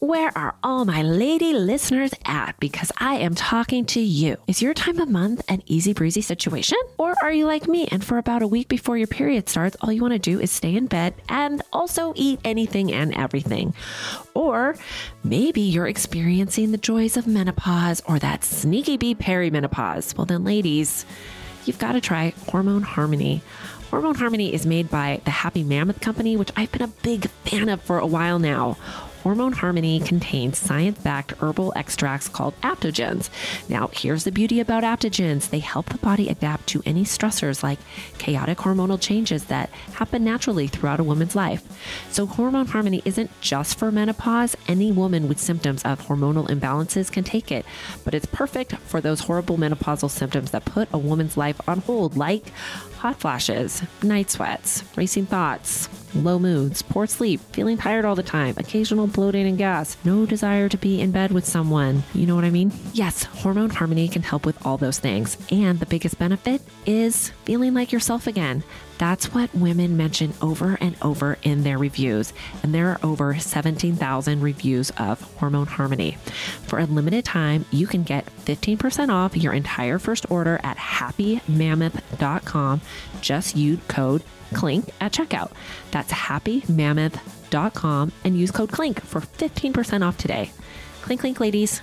Where are all my lady listeners at? Because I am talking to you. Is your time of month an easy breezy situation? Or are you like me and for about a week before your period starts, all you want to do is stay in bed and also eat anything and everything? Or maybe you're experiencing the joys of menopause or that sneaky bee perimenopause. Well, then, ladies, you've got to try Hormone Harmony. Hormone Harmony is made by the Happy Mammoth Company, which I've been a big fan of for a while now. Hormone Harmony contains science backed herbal extracts called adaptogens. Now, here's the beauty about adaptogens they help the body adapt to any stressors like chaotic hormonal changes that happen naturally throughout a woman's life. So, Hormone Harmony isn't just for menopause. Any woman with symptoms of hormonal imbalances can take it, but it's perfect for those horrible menopausal symptoms that put a woman's life on hold, like hot flashes, night sweats, racing thoughts, low moods, poor sleep, feeling tired all the time, occasional bloating and gas, no desire to be in bed with someone. You know what I mean? Yes, Hormone Harmony can help with all those things. And the biggest benefit is feeling like yourself again. That's what women mention over and over in their reviews. And there are over 17,000 reviews of Hormone Harmony. For a limited time, you can get 15% off your entire first order at happymammoth.com. Just use code CLINK at checkout. That's happymammoth.com and use code CLINK for 15% off today. Clink, clink, ladies.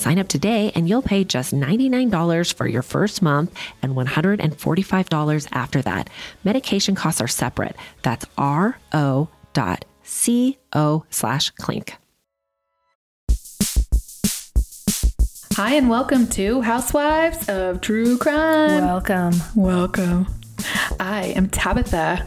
Sign up today and you'll pay just $99 for your first month and $145 after that. Medication costs are separate. That's ro dot co slash clink. Hi, and welcome to Housewives of True Crime. Welcome. Welcome. I am Tabitha.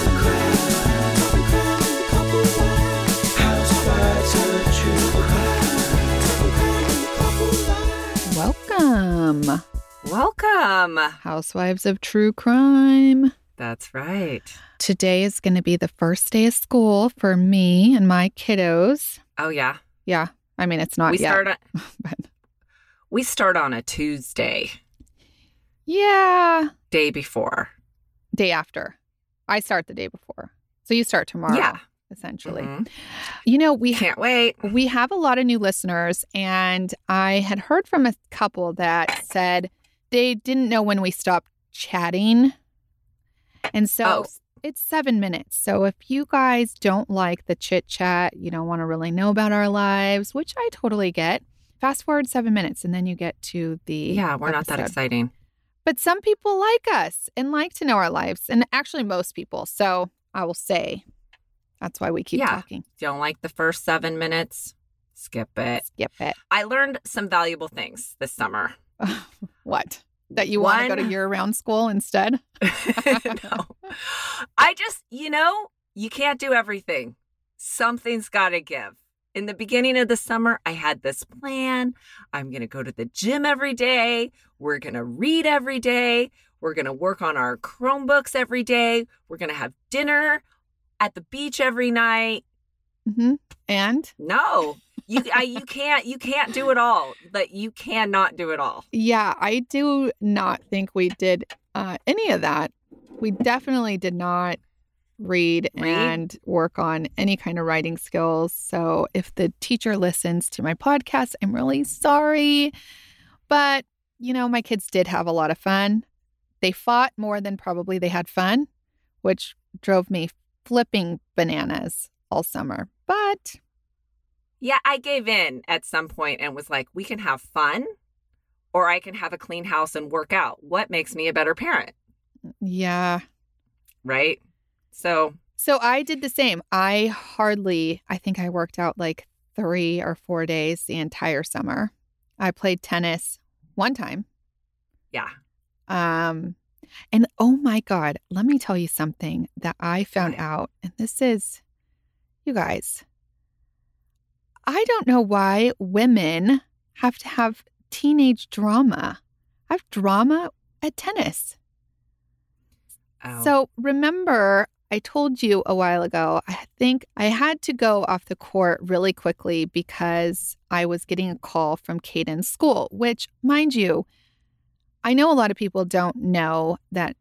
Welcome, Welcome. Housewives of True Crime. That's right. Today is going to be the first day of school for me and my kiddos. Oh yeah. Yeah, I mean it's not we yet. start on, but we start on a Tuesday, yeah, day before. day after. I start the day before, so you start tomorrow. Yeah. Essentially. Mhm. You know, we Can't wait. we have a lot of new listeners, and I had heard from a couple that said they didn't know when we stopped chatting, and so oh, it's seven minutes. So if you guys don't like the chit chat, you don't want to really know about our lives, which I totally get. Fast forward seven minutes, and then you get to the yeah, we're not that exciting. But some people like us and like to know our lives, and actually most people. So I will say that's why we keep Yeah. talking. Don't like the first seven minutes? Skip it. Skip it. I learned some valuable things this summer. what? That you want to go to year-round school instead? no. I just, you know, you can't do everything. Something's got to give. In the beginning of the summer, I had this plan. I'm going to go to the gym every day. We're going to read every day. We're going to work on our Chromebooks every day. We're going to have dinner at the beach every night. hmm And No, You I, you can't you can't do it all. But you cannot do it all. Yeah, I do not think we did uh, any of that. We definitely did not read, Read? and work on any kind of writing skills. So if the teacher listens to my podcast, I'm really sorry. But, you know, my kids did have a lot of fun. They fought more than probably they had fun, which drove me flipping bananas all summer. But Yeah, I gave in at some point and was like, we can have fun or I can have a clean house and work out. What makes me a better parent? yeah, Right? So, So I did the same. I hardly, I think I worked out like three or four days the entire summer. I played tennis one time. yeah. Um, and oh my God, let me tell you something that I found out. And this is, you guys, I don't know why women have to have teenage drama. I have drama at tennis. Oh. So remember, I told you a while ago, I think I had to go off the court really quickly because I was getting a call from Caden's school, which, mind you, I know a lot of people don't know that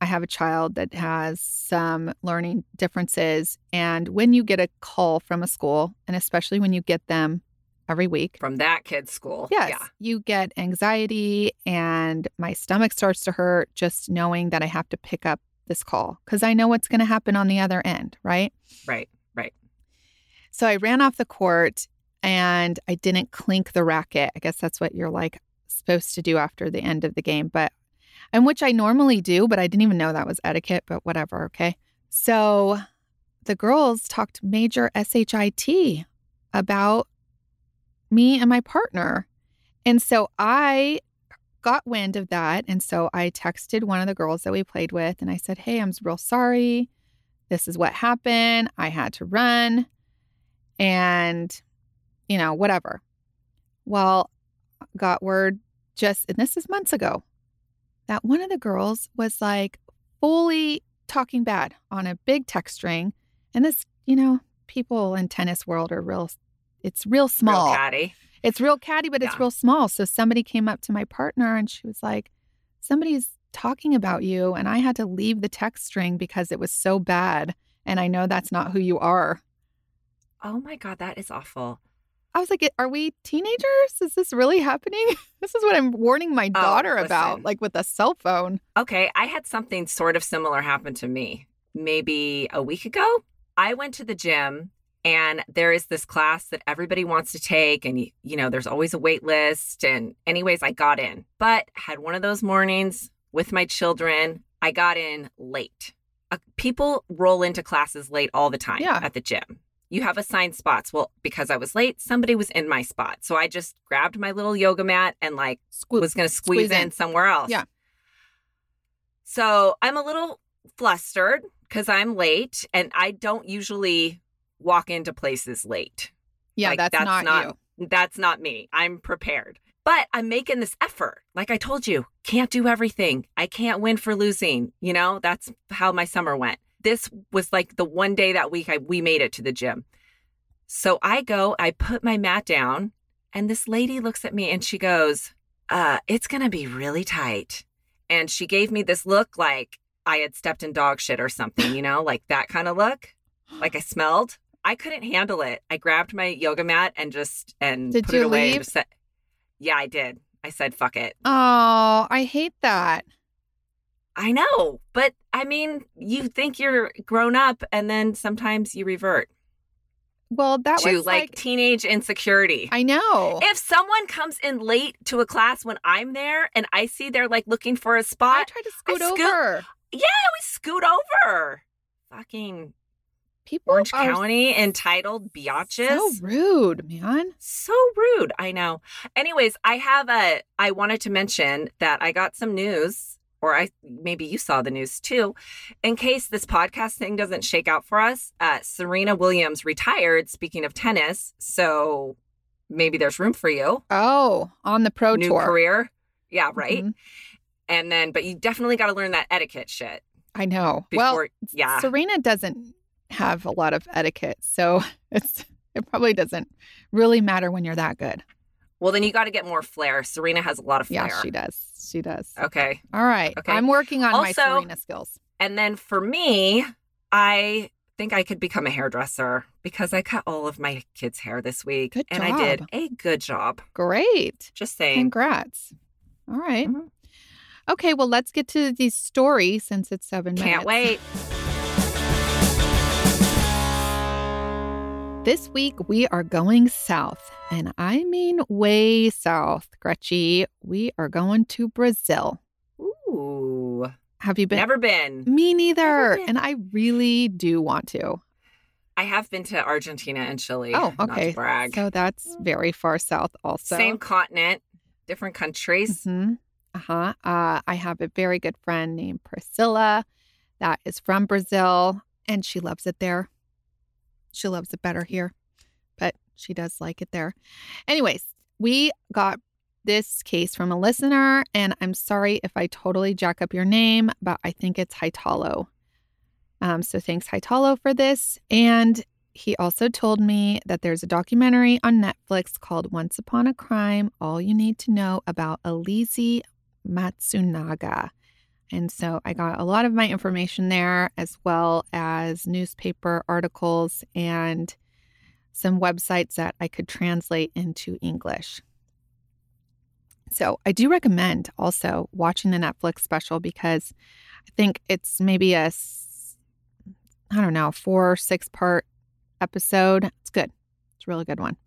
I have a child that has some learning differences. And when you get a call from a school, and especially when you get them every week, from that kid's school. Yes. Yeah. You get anxiety and my stomach starts to hurt just knowing that I have to pick up this call because I know what's going to happen on the other end, right? Right. Right. So I ran off the court and I didn't clink the racket. I guess that's what you're like supposed to do after the end of the game, but and which I normally do, but I didn't even know that was etiquette, but whatever, okay? So the girls talked major SHIT about me and my partner. And so I got wind of that. And so I texted one of the girls that we played with and I said, Hey, I'm real sorry. This is what happened. I had to run and, you know, whatever. Well, got word just, and this is months ago, that one of the girls was like fully talking bad on a big text string. And this, you know, people in tennis world are real, it's real small. Real catty. It's real catty, but it's real small. So somebody came up to my partner and she was like, Somebody's talking about you. And I had to leave the text string because it was so bad. And I know that's not who you are. Oh my God, that is awful. I was like, Are we teenagers? Is this really happening? this is what I'm warning my daughter about, Oh, listen. like with a cell phone. Okay, I had something sort of similar happen to me maybe a week ago. I went to the gym and there is this class that everybody wants to take and you, you know there's always a wait list and anyways I got in. But had one of those mornings with my children. I got in late. Uh, people roll into classes late all the time Yeah. at the gym. You have assigned spots. Well, because I was late, somebody was in my spot. So I just grabbed my little yoga mat and like was going to squeeze, squeeze in. in. somewhere else. Yeah. So I'm a little flustered because I'm late and I don't usually walk into places late. yeah, like, that's, that's not, not- you. That's not me. I'm prepared. But I'm making this effort. Like I told you, can't do everything. I can't win for losing. You know, that's how my summer went. This was like the one day that week I, we made it to the gym. So I go, I put my mat down, and this lady looks at me and she goes, uh, It's going to be really tight. And she gave me this look like I had stepped in dog shit or something, you know, like that kind of look, like I smelled. I couldn't handle it. I grabbed my yoga mat and just and Did put you it away. leave? Said, yeah, I did. I said, "Fuck it." Oh, I hate that. I know, but I mean, you think you're grown up, and then sometimes you revert Well, that to was like, like, teenage insecurity. I know. if someone comes in late to a class when I'm there and I see they're like looking for a spot, I try to scoot scoot- over. Yeah, we scoot over. Fucking People Orange are County entitled biatches. so rude, man. So rude. I know. Anyways, I have a I wanted to mention that I got some news or I maybe you saw the news too. In case this podcast thing doesn't shake out for us, uh, Serena Williams retired. Speaking of tennis, so maybe there's room for you. Oh, on the pro New tour. career, yeah, right. Mhm. And then, but you definitely got to learn that etiquette shit I know. before. well, yeah, Serena doesn't have a lot of etiquette, so it's it probably doesn't really matter when you're that good. Well, then you got to get more flair. Serena has a lot of flair. Yeah, she does. She does. Okay. All right. Okay. I'm working on my Serena skills. And then for me, I think I could become a hairdresser because I cut all of my kids' hair this week. Good and I did a good job. Great. Just saying. Congrats. All right. Mhm. Okay, well, let's get to the story since it's seven Can't minutes. wait. This week, we are going south, and I mean way south, Gretchy. We are going to Brazil. Ooh. Have you been? Never been. Me neither. been. And I really do want to. I have been to Argentina and Chile. Oh, Not okay. to brag. So that's very far south, also. Same continent, different countries. Mhm. Uh-huh. Uh, I have a very good friend named Priscilla that is from Brazil, and she loves it there. She loves it better here, but she does like it there. Anyways, we got this case from a listener, and I'm sorry if I totally jack up your name, but I think it's Hitalo. Um, so thanks, Hitalo, for this. And he also told me that there's a documentary on Netflix called Once Upon a Crime All You Need to Know About Elise Matsunaga. And so I got a lot of my information there, as well as newspaper articles and some websites that I could translate into English. So I do recommend also watching the Netflix special because I think it's maybe a, I don't know, four or six part episode. It's good. It's a really good one.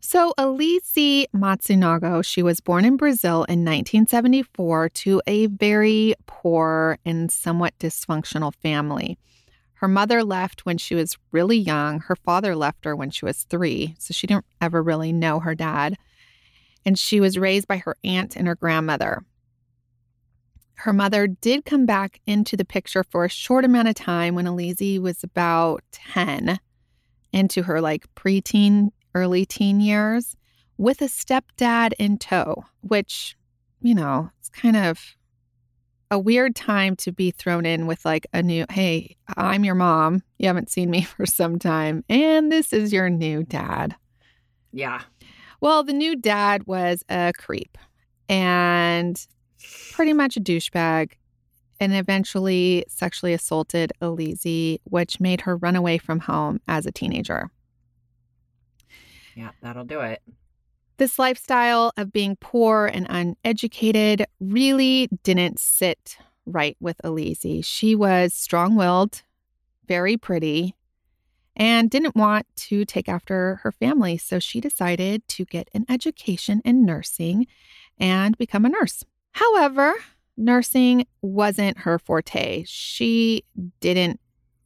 So, Elise Matsunaga, she was born in Brazil in 1974 to a very poor and somewhat dysfunctional family. Her mother left when she was really young. Her father left her when she was three, so she didn't ever really know her dad. And she was raised by her aunt and her grandmother. Her mother did come back into the picture for a short amount of time when Elise was about 10, into her like preteen early teen years with a stepdad in tow, which, you know, it's kind of a weird time to be thrown in with like a new, hey, I'm your mom. You haven't seen me for some time, and this is your new dad. Yeah. Well, the new dad was a creep and pretty much a douchebag and eventually sexually assaulted Elise, which made her run away from home as a teenager. Yeah, that'll do it. This lifestyle of being poor and uneducated really didn't sit right with Elise. She was strong willed, very pretty, and didn't want to take after her family. So she decided to get an education in nursing and become a nurse. However, nursing wasn't her forte. She didn't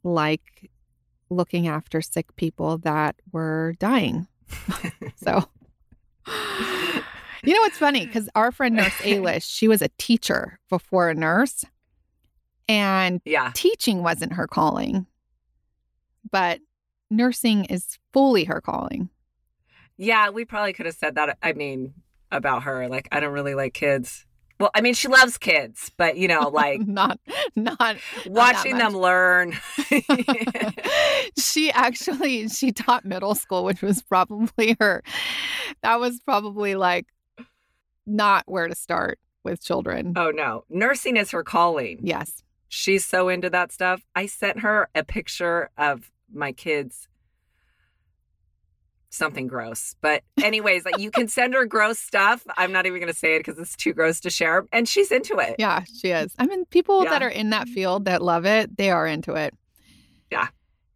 like looking after sick people that were dying. So, you know what's funny? Because our friend Nurse Alish, she was a teacher before a nurse, and Yeah. teaching wasn't her calling, but nursing is fully her calling. Yeah, we probably could have said that. I mean, about her. Like, I don't really like kids. Well, I mean, she loves kids, but you know, like not, not watching much. them learn. she actually she taught middle school, which was probably her. That was probably like not where to start with children. oh no, nursing is her calling. Yes. She's so into that stuff. I sent her a picture of my kids. Something gross. But, anyways, like you can send her gross stuff. I'm not even going to say it because it's too gross to share. And she's into it. Yeah, she is. I mean, people that are in that field that love it, they are into it. Yeah.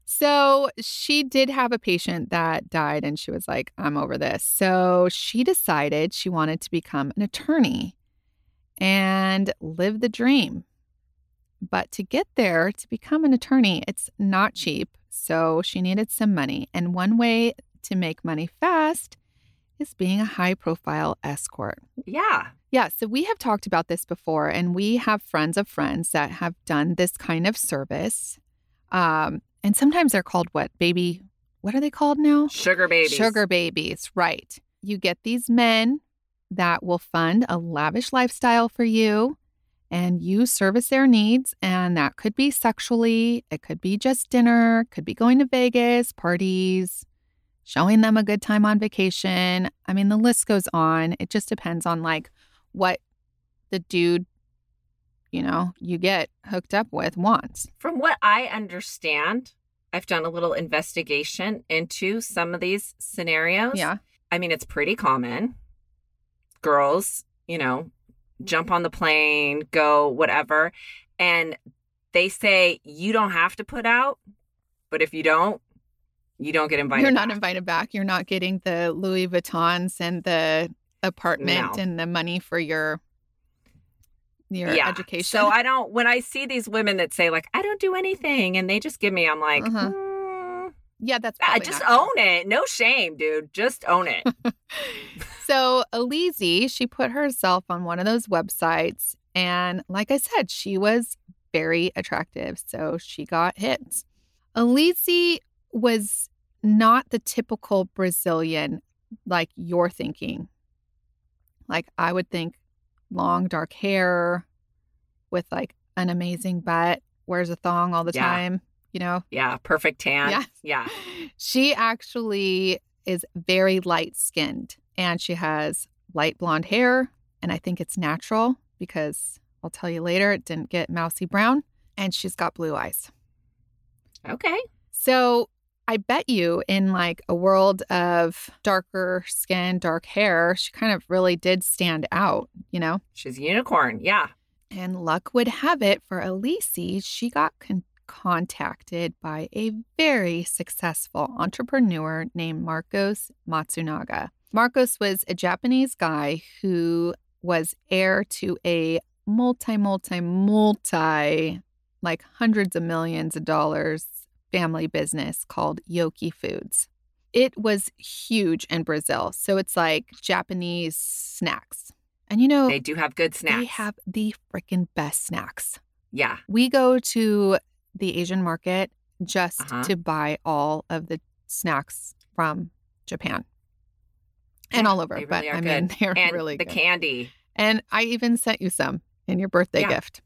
So she did have a patient that died, and she was like, I'm over this. So she decided she wanted to become an attorney and live the dream. But to get there, to become an attorney, it's not cheap. So she needed some money. And one way to make money fast is being a high profile escort. Yeah. Yeah, so we have talked about this before, and we have friends of friends that have done this kind of service. Um, and sometimes they're called what? Baby, what are they called now? Sugar babies. Sugar babies, right. You get these men that will fund a lavish lifestyle for you and you service their needs. And that could be sexually, it could be just dinner, could be going to Vegas, parties, showing them a good time on vacation. I mean, the list goes on. It just depends on like what the dude, you know, you get hooked up with wants. From what I understand, I've done a little investigation into some of these scenarios. Yeah. I mean, it's pretty common. Girls, you know, jump on the plane, go whatever. And they say you don't have to put out, but if you don't, you don't get invited. You're not back. invited back. You're not getting the Louis Vuittons and the apartment No. and the money for your your yeah. education. So I don't when I see these women that say like I don't do anything and they just give me I'm like Uh-huh. "Mm, yeah, that's probably just not true. own it. No shame, dude. Just own it. so Alizi, she put herself on one of those websites, and like I said, she was very attractive, so she got hits. Alizi was not the typical Brazilian like you're thinking. Like I would think long dark hair with like an amazing butt, wears a thong all the Yeah. time, you know. yeah, perfect tan. Yeah. Yeah. She actually is very light skinned and she has light blonde hair. And I think it's natural because I'll tell you later, it didn't get mousy brown. And she's got blue eyes. Okay. So I bet you in like a world of darker skin, dark hair, she kind of really did stand out, you know? She's a unicorn. Yeah. And luck would have it for Elise, she got con- contacted by a very successful entrepreneur named Marcos Matsunaga. Marcos was a Japanese guy who was heir to a multi, multi, multi, like hundreds of millions of dollars family business called Yoki Foods. It was huge in Brazil. So it's like Japanese snacks. And you know, They do have good snacks. they have the freaking best snacks. yeah. We go to the Asian market just Uh-huh. to buy all of the snacks from Japan and Yeah, all over. but really are I mean, they're And really the good. candy. and I even sent you some in your birthday Yeah. gift.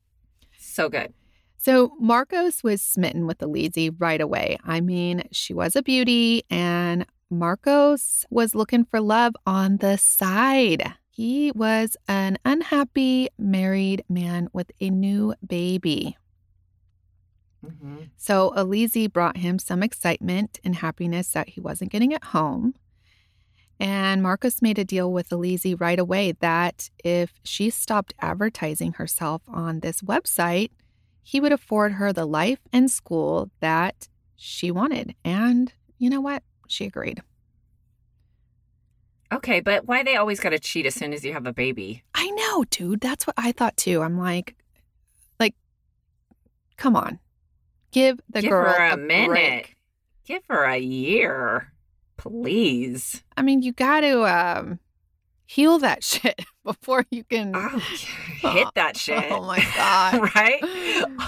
So good. So Marcos was smitten with Alizi right away. I mean, she was a beauty, and Marcos was looking for love on the side. He was an unhappy married man with a new baby. hmm So Alizi brought him some excitement and happiness that he wasn't getting at home. And Marcos made a deal with Alizi right away that if she stopped advertising herself on this website, he would afford her the life and school that she wanted. And you know what? She agreed. Okay, but why they always got to cheat as soon as you have a baby? I know, dude. That's what I thought too. I'm like, like, come on. Give the Give girl her a, a minute. break. Give her a year, please. I mean, you got to um, heal that shit before you can. Oh, hit oh, that shit. Oh my God. right?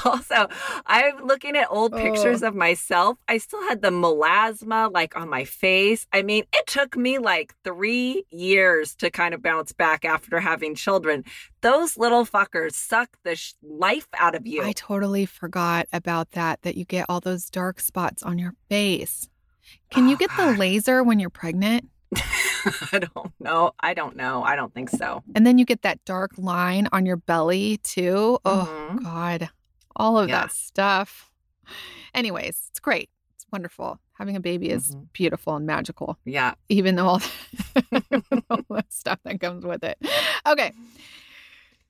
Also, I'm looking at old pictures of myself. I still had the melasma like on my face. I mean, it took me like three years to kind of bounce back after having children. Those little fuckers suck the sh- life out of you. I totally forgot about that, that you get all those dark spots on your face. Can you Oh, get the ah. laser when you're pregnant? I don't know. I don't know. I don't think so. And then you get that dark line on your belly too. Oh, Mhm. God. All of Yeah. that stuff. Anyways, it's great. It's wonderful. Having a baby is Mhm. beautiful and magical. Yeah. even though all, all the stuff that comes with it. Okay.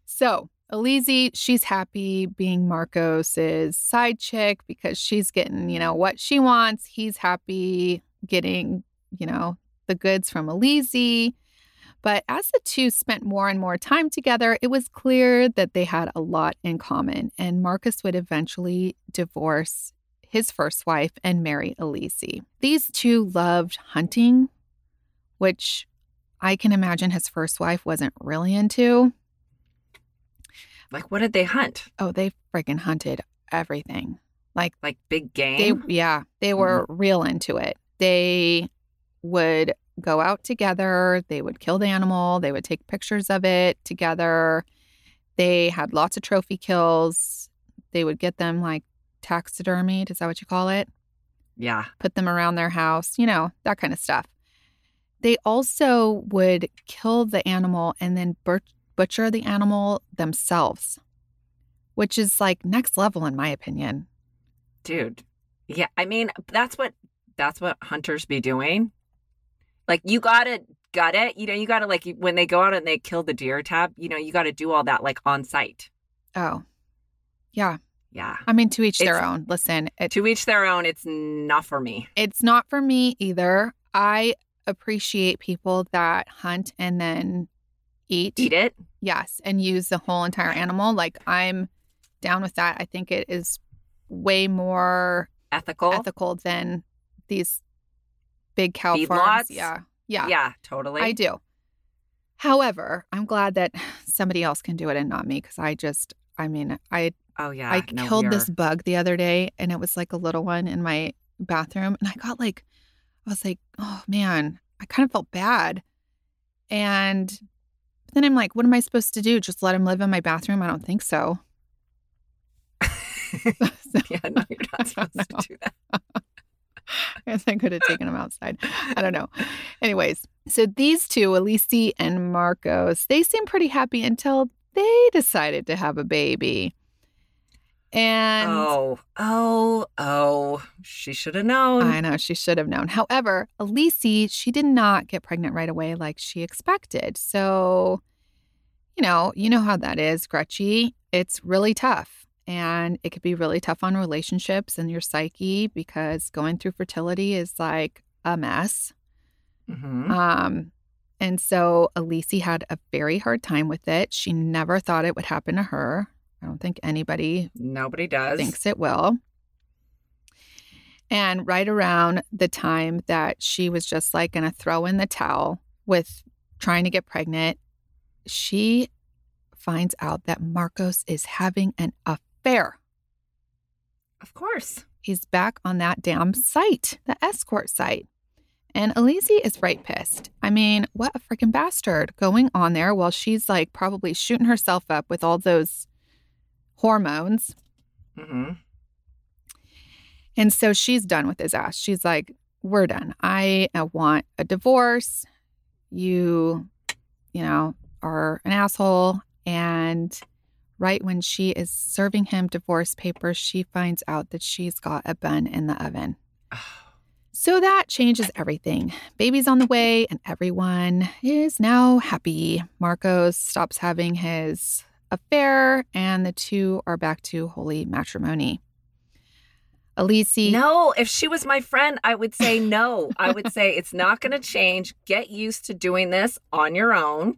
So Alizi, she's happy being Marcos's side chick because she's getting, you know, what she wants. He's happy getting, you know, the goods from Alizi. But as the two spent more and more time together, it was clear that they had a lot in common, and Marcos would eventually divorce his first wife and marry Alizi. These two loved hunting, which I can imagine his first wife wasn't really into. Like, what did they hunt? Oh, they freaking hunted everything. Like Like big they game? yeah, they were Mm-hmm. real into it. They would go out together, they would kill the animal, they would take pictures of it together. They had lots of trophy kills. They would get them like taxidermied. Is that what you call it? Yeah. Put them around their house, you know, that kind of stuff. They also would kill the animal and then butcher the animal themselves, which is like next level, in my opinion. Dude. Yeah. I mean, that's what that's what hunters be doing. Like you gotta gut it. You know, you gotta like when they go out and they kill the deer tab, you know, you gotta do all that like on site. Oh, yeah. Yeah. I mean, to each their own. Listen, it, To each their own, it's not for me. it's not for me either. I appreciate people that hunt and then eat. Eat it. Yes, and use the whole entire animal. Like I'm down with that. I think it is way more Ethical. ethical than these big cow Feedlots? farms. Yeah. Yeah. Yeah, totally. I do. However, I'm glad that somebody else can do it and not me because I just, I mean, I oh yeah. I no, killed this bug the other day and it was like a little one in my bathroom and I got like I was like, "Oh man, I kind of felt bad." And then I'm like, "What am I supposed to do? Just let him live in my bathroom?" I don't think so. yeah, no, you're not supposed to do that. I guess I could have taken him outside. I don't know. Anyways, so these two, Elise and Marcos, they seem pretty happy until they decided to have a baby. And oh, oh, oh. She should have known. I know she should have known. However, Elise, she did not get pregnant right away like she expected. So, you know, you know how that is, Gretchy. It's really tough. And it could be really tough on relationships and your psyche because going through fertility is like a mess. Mhm. Um, and so Elise had a very hard time with it. She never thought it would happen to her. I don't think anybody Nobody does. thinks it will. And right around the time that she was just like going to throw in the towel with trying to get pregnant, she finds out that Marcos is having an affair. Of course. He's back on that damn site, the escort site. And Elise is right pissed. I mean, what a freaking bastard going on there while she's like probably shooting herself up with all those hormones. hmm And so she's done with his ass. She's like, we're done. I uh, want a divorce. You, you know, are an asshole. And right when she is serving him divorce papers, she finds out that she's got a bun in the oven. So that changes everything. Baby's on the way, and everyone is now happy. Marcos stops having his affair, and the two are back to holy matrimony. Elise, No, if she was my friend, I would say no. I would say it's not going to change. Get used to doing this on your own.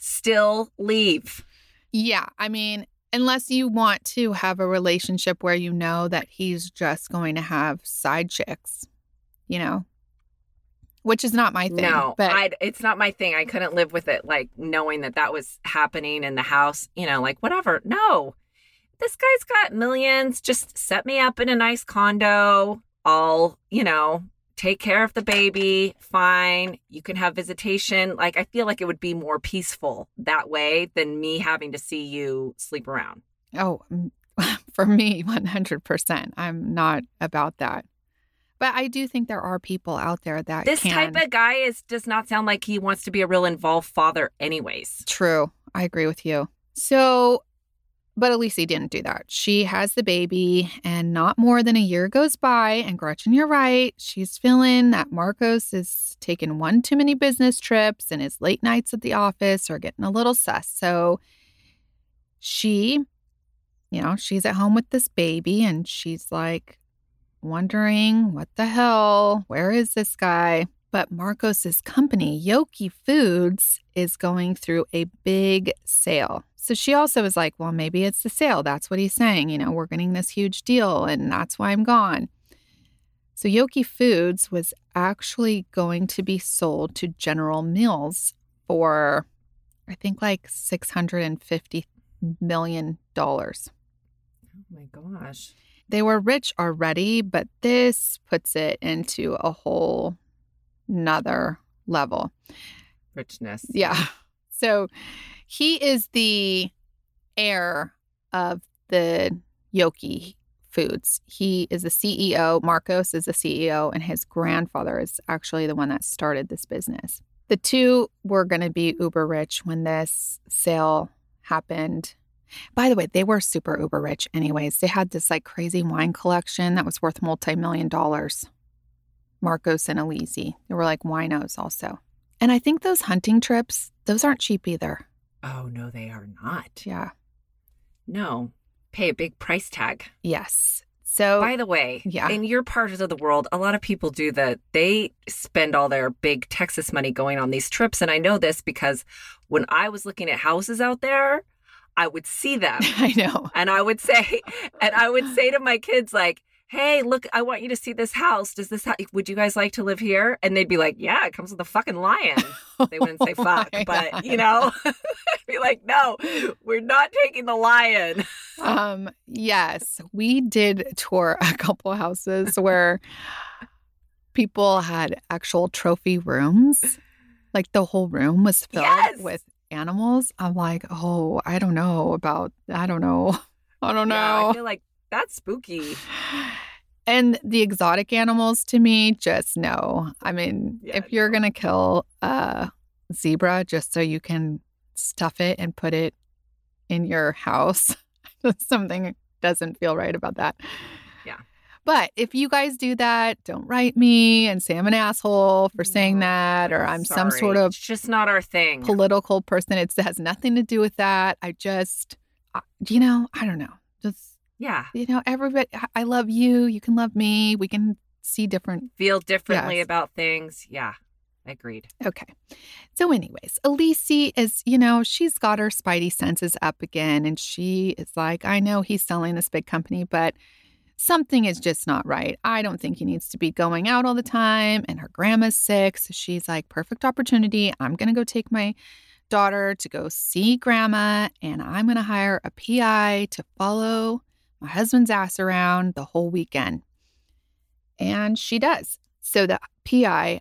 Still leave. Yeah, I mean, unless you want to have a relationship where you know that he's just going to have side chicks, you know, which is not my thing. No, but I it's not my thing. I couldn't live with it like knowing that that was happening in the house, you know, like whatever. No. This guy's got millions. Just set me up in a nice condo. I'll, you know, take care of the baby. Fine. You can have visitation. Like I feel like it would be more peaceful that way than me having to see you sleep around. Oh, for me, 100%. I'm not about that. But I do think there are people out there that This can. type of guy is does not sound like he wants to be a real involved father anyways. True. I agree with you. So, but Elise didn't do that. She has the baby, and not more than a year goes by. And Gretchen, you're right. She's feeling that Marcos is taking one too many business trips, and his late nights at the office are getting a little sus. So, she, you know, she's at home with this baby, and she's like wondering, what the hell? Where is this guy? But Marcos's company, Yoki Foods, is going through a big sale. So she also was like, well, maybe it's the sale. That's what he's saying. You know, we're getting this huge deal, and that's why I'm gone. So Yoki Foods was actually going to be sold to General Mills for, I think, like $650 million. Oh my gosh. They were rich already, but this puts it into a whole nother level. Richness. Yeah. So he is the heir of the Yoki Foods. He is the CEO. Marcos is the CEO, and his grandfather is actually the one that started this business. The two were going to be uber rich when this sale happened. By the way, they were super uber rich, anyways. They had this like crazy wine collection that was worth multi million dollars. Marcos and Elise. They were like winos also. And I think those hunting trips, those aren't cheap either. Oh, no, they are not. Yeah. No. Pay a big price tag. Yes. So, By the way, yeah. in your part of the world, a lot of people do that. They spend all their big Texas money going on these trips. And I know this because when I was looking at houses out there, I would see them. I know. And I would say, and I would say to my kids, like, hey, look, I want you to see this house. Does this, ha- would you guys like to live here? And they'd be like, yeah, it comes with a fucking lion. They wouldn't say Oh fuck, my but God. you know, be like, no, we're not taking the lion. Um, yes, we did tour a couple houses where people had actual trophy rooms. Like the whole room was filled Yes! with animals. I'm like, oh, I don't know about, I don't know. I don't Yeah, know. I feel like that's spooky. And the exotic animals to me, just no. I mean, Yeah, if you're no. going to kill a zebra just so you can stuff it and put it in your house, something doesn't feel right about that. Yeah. But if you guys do that, don't write me and say I'm an asshole for saying that or I'm some sort of It's just not our thing. political person. It's, it has nothing to do with that. I just, you know, I don't know. Just yeah. you know, everybody, I- love you. You can love me. We can see different. Feel differently Yes. about things. Yeah. Agreed. Okay. So, anyways, Elise is, you know, she's got her spidey senses up again. And she is like, I know he's selling this big company, but something is just not right. I don't think he needs to be going out all the time. And her grandma's sick. So she's like, perfect opportunity. I'm going to go take my daughter to go see grandma and I'm going to hire a PI to follow my husband's ass around the whole weekend. And she does. So the PI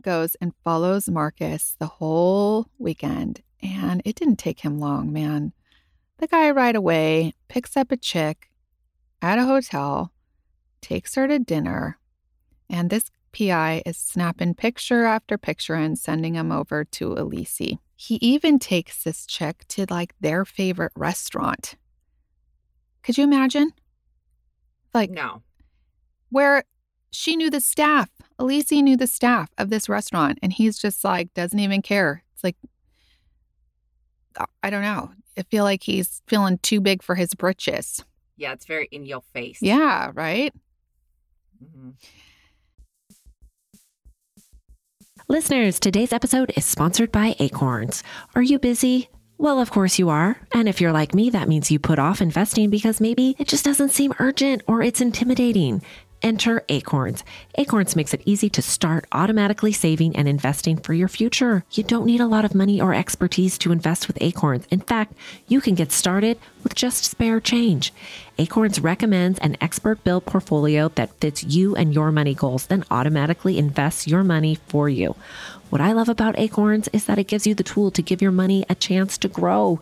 goes and follows Marcos the whole weekend. And it didn't take him long, man. The guy right away picks up a chick at a hotel, takes her to dinner, and this PI is snapping picture after picture and sending him over to Elise. He even takes this chick to like their favorite restaurant. Could you imagine? Like No. where she knew the staff. Elise knew the staff of this restaurant, and he's just like doesn't even care. It's like I- I don't know. I feel like he's feeling too big for his britches. Yeah. It's very in your face. Yeah, right. Mhm. Listeners, today's episode is sponsored by Acorns. Are you busy? Well, of course you are. And if you're like me, that means you put off investing because maybe it just doesn't seem urgent or it's intimidating. Enter Acorns. Acorns makes it easy to start automatically saving and investing for your future. You don't need a lot of money or expertise to invest with Acorns. In fact, you can get started with just spare change. Acorns recommends an expert built portfolio that fits you and your money goals, then automatically invests your money for you. What I love about Acorns is that it gives you the tool to give your money a chance to grow.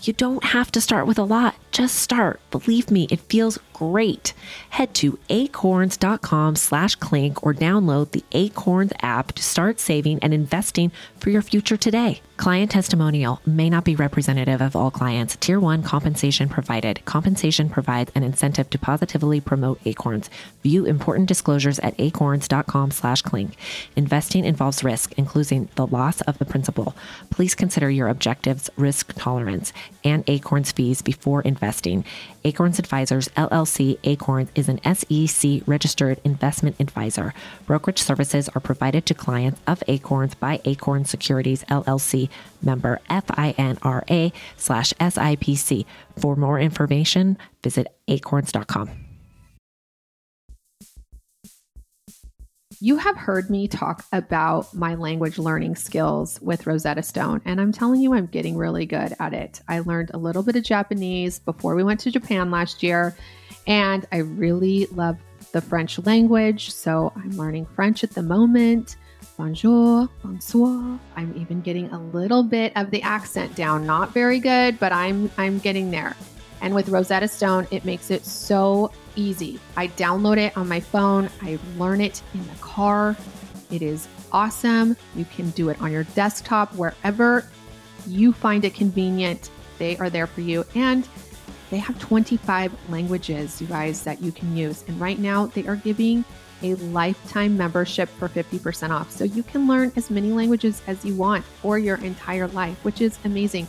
You don't have to start with a lot, just start. Believe me, it feels great. Head to acorns.com slash clink or download the Acorns app to start saving and investing for your future today. Client testimonial may not be representative of all clients. Tier 1 compensation provided. Compensation provides an incentive to positively promote Acorns. View important disclosures at acorns.com slash clink. Investing involves risk, including the loss of the principal. Please consider your objectives, risk tolerance, and Acorns fees before investing. Acorns Advisors LLC Acorns is an SEC registered investment advisor. Brokerage services are provided to clients of Acorns by Acorn Securities LLC member FINRA slash SIPC. For more information, visit acorns.com. You have heard me talk about my language learning skills with Rosetta Stone, and I'm telling you, I'm getting really good at it. I learned a little bit of Japanese before we went to Japan last year, and I really love the French language. So I'm learning French at the moment. bonjour, bonsoir. I'm even getting a little bit of the accent down. Not very good, but I'm I'm getting there. And with Rosetta Stone, it makes it so easy. I download it on my phone, I learn it in the car. It is awesome. You can do it on your desktop wherever you find it convenient. They are there for you. And they have 25 languages, you guys, that you can use. And right now, they are giving a lifetime membership for 50% off. So you can learn as many languages as you want for your entire life, which is amazing.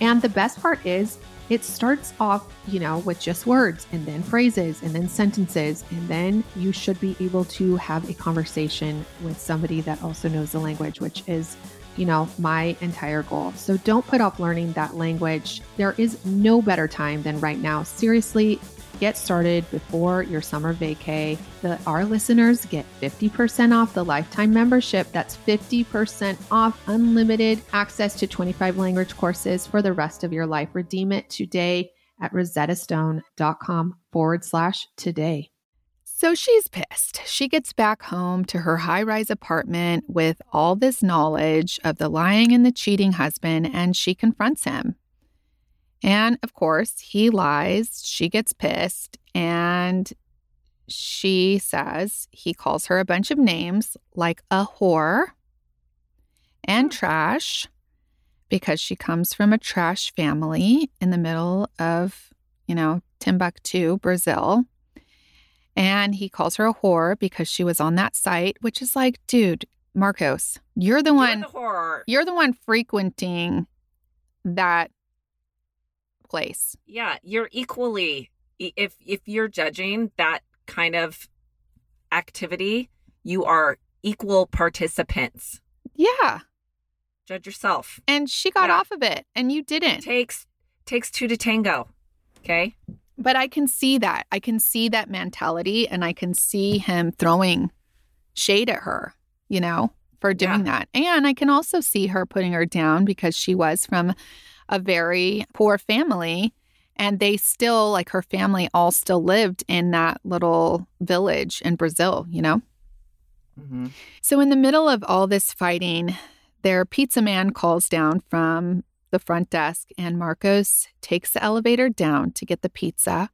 And the best part is, it starts off, you know, with just words and then phrases and then sentences. And then you should be able to have a conversation with somebody that also knows the language, which is you know, my entire goal. So don't put off learning that language. There is no better time than right now. Seriously, get started before your summer vacay. The, our listeners get 50% off the lifetime membership. That's 50% off unlimited access to 25 language courses for the rest of your life. Redeem it today at rosettastone.com forward slash today. So she's pissed. She gets back home to her high rise apartment with all this knowledge of the lying and the cheating husband, and she confronts him. And of course, he lies. She gets pissed, and she says he calls her a bunch of names like a whore and hmm. trash because she comes from a trash family in the middle of, you know, Timbuktu, Brazil. And he calls her a whore because she was on that site, which is like, dude, Marcos, you're the You're one the you're the one frequenting that place. Yeah, you're equally if if you're judging that kind of activity, you are equal participants. Yeah. Judge yourself. And she got Yeah. off of it and you didn't. Takes takes two to tango. Okay? But I can see that. I can see that mentality and I can see him throwing shade at her, you know, for doing that. And I can also see her putting her down because she was from a very poor family and they still like her family all still lived in that little village in Brazil, you know. Mm-hmm. So, in the middle of all this fighting, their pizza man calls down from the front desk, and Marcos takes the elevator down to get the pizza.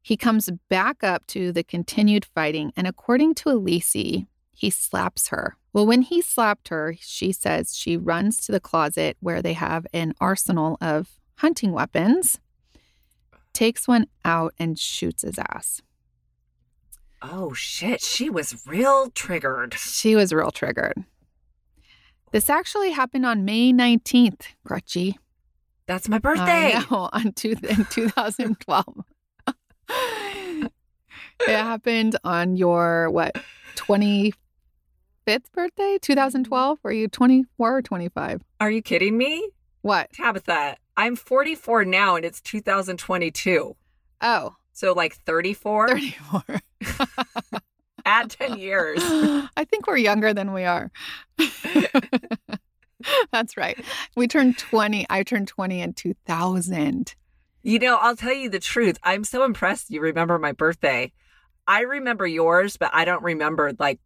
He comes back up to the continued fighting, and according to Elise, he slaps her. Well, when he slapped her, she says she runs to the closet where they have an arsenal of hunting weapons, takes one out, and shoots his ass. Oh shit, she was real triggered. She was real triggered. This actually happened on May 19th, Crutchy. That's my birthday. I know, on two, in 2012. it happened on your, what, 25th birthday, mm-hmm. 2012? Were you 24 or 25? Are you kidding me? What? Tabitha, I'm 44 now and it's 2022. Oh, So like 34? 34. Add 10 years. I think we're younger than we are. That's right. We turned 20. I turned 20 in 2000. You know, I'll tell you the truth. I'm so impressed you remember my birthday. I remember yours, but I don't remember like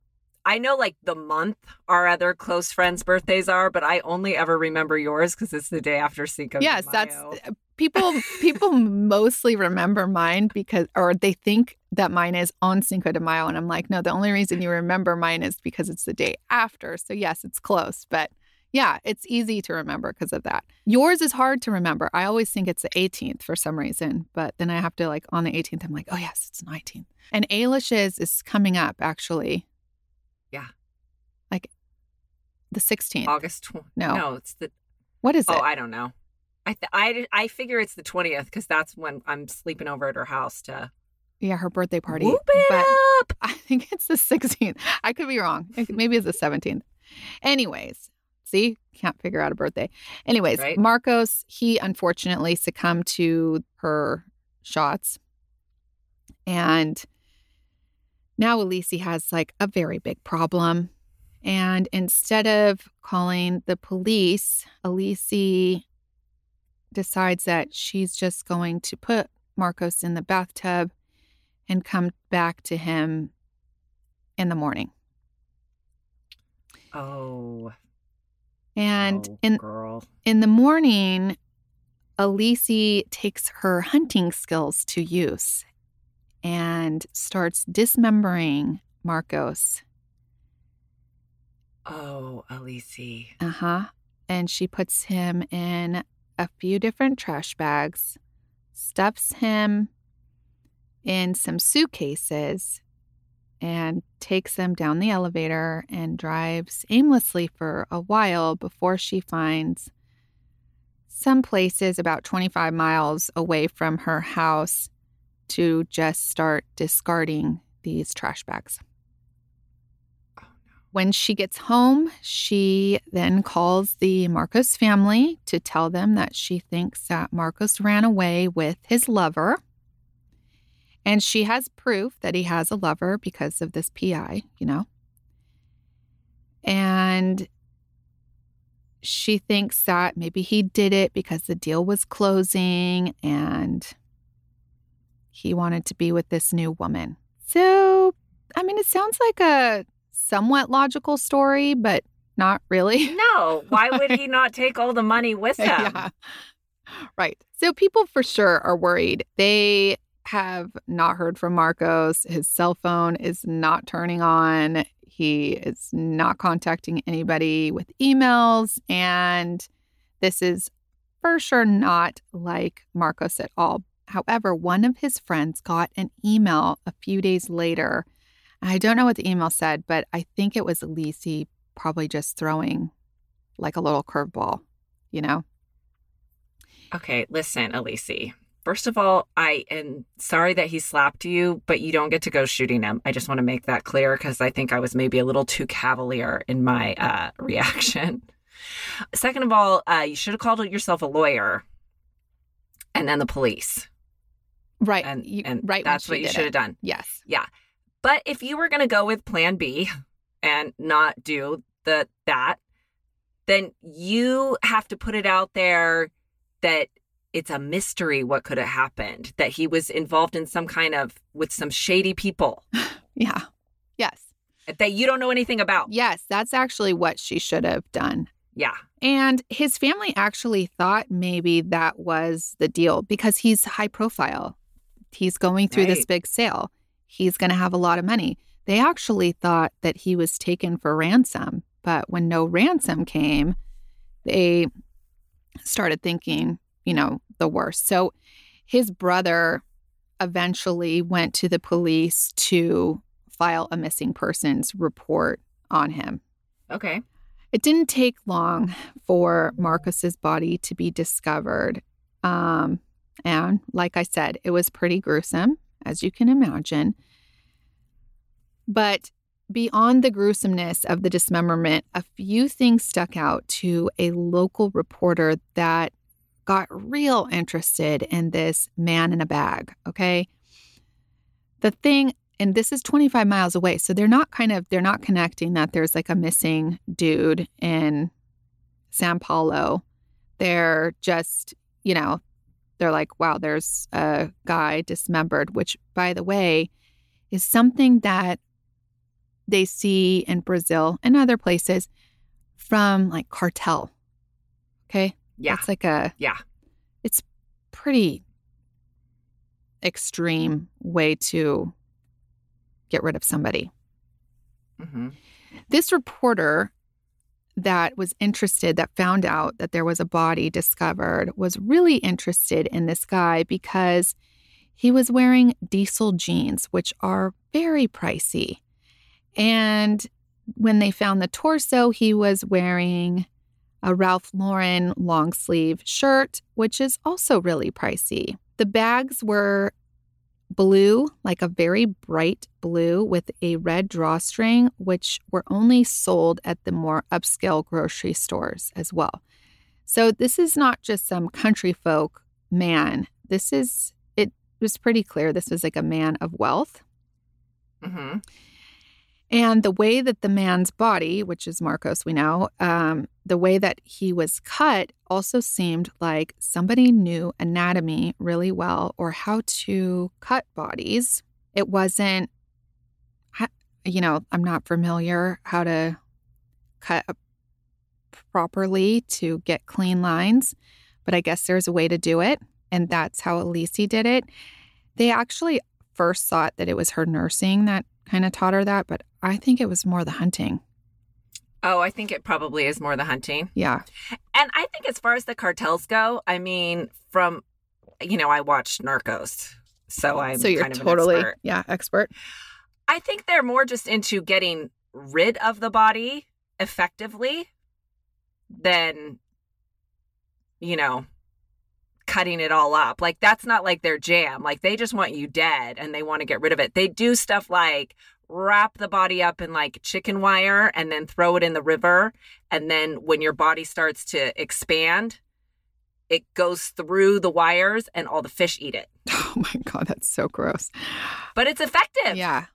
I know like the month our other close friends' birthdays are, but I only ever remember yours because it's the day after Cinco. de Mayo. yes, that's eh, people. People mostly remember mine because, or they think that mine is on Cinco de Mayo, and I'm like, no. The only reason you remember mine is because it's the day after. So yes, it's close, but yeah, it's easy to remember because of that. Yours is hard to remember. I always think it's the 18th for some reason, but then I have to like on the 18th. I'm like, oh yes, it's 19th. And Ailish's is coming up actually. Yeah. like the 16th. August 20. No. No, it's the What is oh, it? Oh, I don't know. I th- I I figure it's the 20th because that's when I'm sleeping over at her house to yeah, her birthday party. whoop it but up. I think it's the 16th. I could be wrong. Maybe it's the 17th. Anyways, see, can't figure out a birthday. Anyways, Right. Marcos, he unfortunately succumbed to her shots. And now Elise has like a very big problem. And instead of calling the police, Elise decides that she's just going to put Marcos in the bathtub and come back to him in the morning. Oh. And oh, in girl. in the morning, Elise takes her hunting skills to use and starts dismembering Marcos. Oh, Elise. Uh huh. And she puts him in a few different trash bags, stuffs him in some suitcases, and takes them down the elevator and drives aimlessly for a while before she finds some places about 25 miles away from her house to just start discarding these trash bags. When she gets home, she then calls the Marcos family to tell them that she thinks that Marcos ran away with his lover. And she has proof that he has a lover because of this PI, you know. And she thinks that maybe he did it because the deal was closing and he wanted to be with this new woman. So, I mean, it sounds like a somewhat logical story, but not really. No, why would he not take all the money with him? yeah. Right. So, people for sure are worried. They have not heard from Marcos. His cell phone is not turning on. He is not contacting anybody with emails. And this is for sure not like Marcos at all. However, one of his friends got an email a few days later. I don't know what the email said, but I think it was Elise probably just throwing like a little curveball, you know? Okay, listen, Elise. First of all, I am sorry that he slapped you, but you don't get to go shooting him. I just want to make that clear because I think I was maybe a little too cavalier in my uh, reaction. Second of all, uh, you should have called yourself a lawyer and then the police. Right. And, you, and right. that's what you should have done. Yes. Yeah. But if you were going to go with plan B and not do the that, then you have to put it out there that it's a mystery what could have happened, that he was involved in some kind of with some shady people Yeah. Yes. that you don't know anything about. Yes. That's actually what she should have done. Yeah. And his family actually thought maybe that was the deal because he's high profile. He's going through this big sale. He's going to have a lot of money. They actually thought that he was taken for ransom. But when no ransom came, they started thinking, you know, the worst. So his brother eventually went to the police to file a missing persons report on him. Okay. It didn't take long for Marcos's body to be discovered. Um, and like I said, it was pretty gruesome, as you can imagine. But beyond the gruesomeness of the dismemberment, a few things stuck out to a local reporter that got real interested in this man in a bag. Okay. The thing and this is 25 miles away so they're not kind of they're not connecting that there's like a missing dude in San Paulo they're just you know they're like wow there's a guy dismembered which by the way is something that they see in Brazil and other places from like cartel okay Yeah. it's like a Yeah. it's pretty extreme way to get rid of somebody. hmm This reporter that was interested, that found out that there was a body discovered, was really interested in this guy because he was wearing diesel jeans, which are very pricey. And when they found the torso, he was wearing a Ralph Lauren long sleeve shirt, which is also really pricey. The bags were blue, like a very bright blue with a red drawstring, which were only sold at the more upscale grocery stores as well. So this is not just some country folk man. This is, it was pretty clear this was like a man of wealth. Mm hmm And the way that the man's body, which is Marcos, we know, um, the way that he was cut also seemed like somebody knew anatomy really well or how to cut bodies. It wasn't, you know, I'm not familiar how to cut properly to get clean lines, but I guess there's a way to do it. And that's how Elise did it. They actually first thought that it was her nursing that kind of taught her that, but I think it was more the hunting. Oh, I think it probably is more the hunting. Yeah. And I think as far as the cartels go, I mean, from, you know, I watched Narcos. So oh, I'm so you're kind of an totally expert. yeah expert. I think they're more just into getting rid of the body effectively than, you know, cutting it all up. Like that's not like their jam. Like they just want you dead and they want to get rid of it. They do stuff like wrap the body up in like chicken wire and then throw it in the river. And then when your body starts to expand, it goes through the wires and all the fish eat it. Oh my god, that's so gross. But it's effective. Yeah.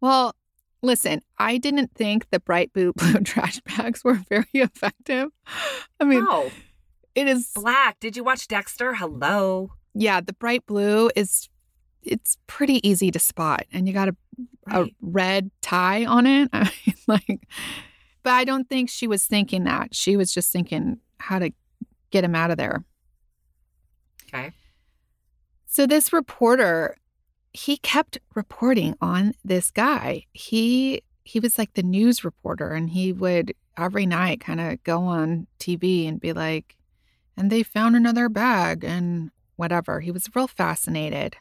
Well, listen, I didn't think the bright blue blue trash bags were very effective. I mean, no. it is Black. Did you watch Dexter? Hello. yeah, the bright blue is it's pretty easy to spot and you got a, a red tie on it. I mean, like but I don't think she was thinking that. She was just thinking how to get him out of there. Okay. So this reporter, he kept reporting on this guy. He he was like the news reporter and he would every night kind of go on TV and be like, and they found another bag and whatever. He was real fascinated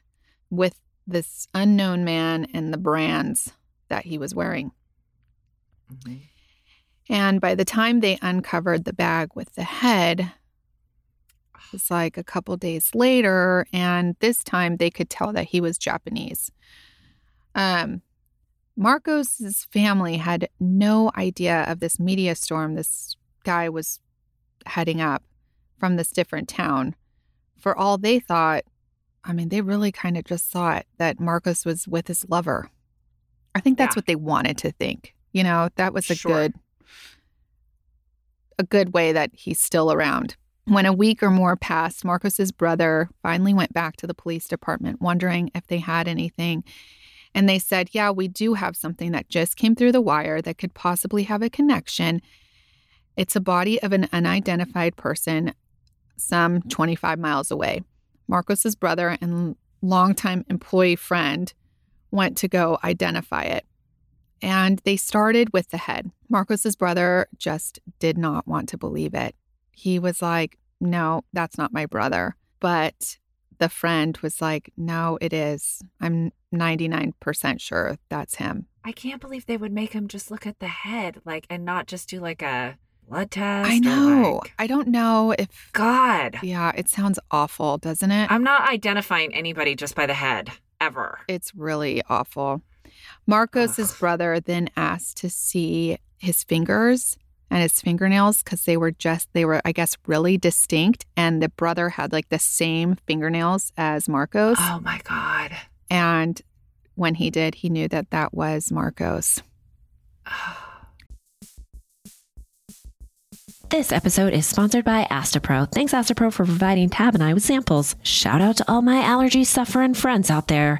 with this unknown man and the brands that he was wearing. Mhm. And by the time they uncovered the bag with the head, it was like a couple days later, and this time they could tell that he was Japanese. Um, Marcos's family had no idea of this media storm this guy was heading up from this different town. For all they thought, I mean, they really kind of just thought that Marcos was with his lover. I think that's Yeah. what they wanted to think. You know, that was a Sure. good a good way that he's still around. When a week or more passed, Marcos's brother finally went back to the police department wondering if they had anything. And they said, "Yeah, we do have something that just came through the wire that could possibly have a connection. It's a body of an unidentified person some 25 miles away." Marcos's brother and longtime employee friend went to go identify it. And they started with the head. Marcos's brother just did not want to believe it. He was like, "No, that's not my brother." But the friend was like, "No, it is. I'm 99% sure that's him." I can't believe they would make him just look at the head, like, and not just do like a blood test. I know. like- I don't know if God, Yeah, it sounds awful, doesn't it? I'm not identifying anybody just by the head ever. It's really awful. Marcos's Ugh. brother then asked to see his fingers and his fingernails because they were just, they were, I guess, really distinct. And the brother had like the same fingernails as Marcos. Oh my God. And when he did, he knew that that was Marcos. This episode is sponsored by Astepro. Thanks, Astepro, for providing Tab and I with samples. Shout out to all my allergy suffering friends out there.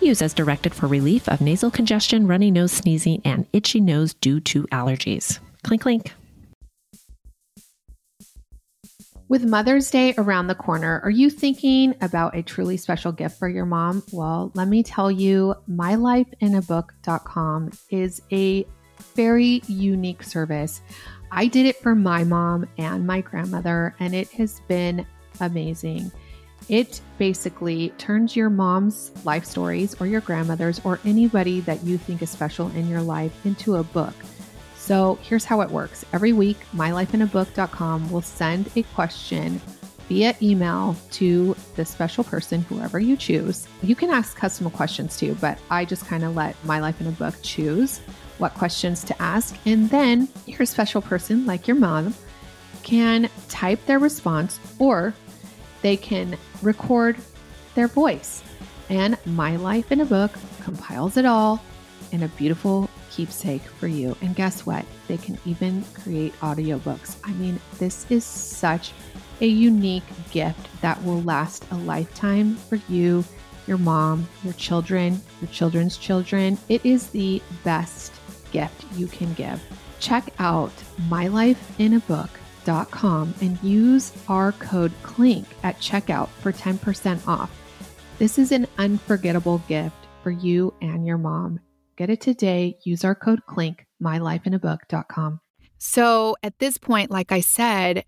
Use as directed for relief of nasal congestion, runny nose, sneezing, and itchy nose due to allergies. Clink, clink. With Mother's Day around the corner, are you thinking about a truly special gift for your mom? Well, let me tell you, mylifeinabook.com is a very unique service. I did it for my mom and my grandmother, and it has been amazing. It basically turns your mom's life stories or your grandmother's or anybody that you think is special in your life into a book. So here's how it works. Every week, mylifeinabook.com will send a question via email to the special person, whoever you choose. You can ask custom questions too, but I just kind of let My Life in a Book choose what questions to ask. And then your special person, like your mom, can type their response or they can record their voice. And My Life in a Book compiles it all in a beautiful keepsake for you. And guess what? They can even create audiobooks. I mean, this is such a unique gift that will last a lifetime for you, your mom, your children, your children's children. It is the best gift you can give. Check out mylifeinabook.com and use our code CLINK at checkout for 10% off. This is an unforgettable gift for you and your mom. Get it today. Use our code CLINK, mylifeinabook.com. So at this point, like I said,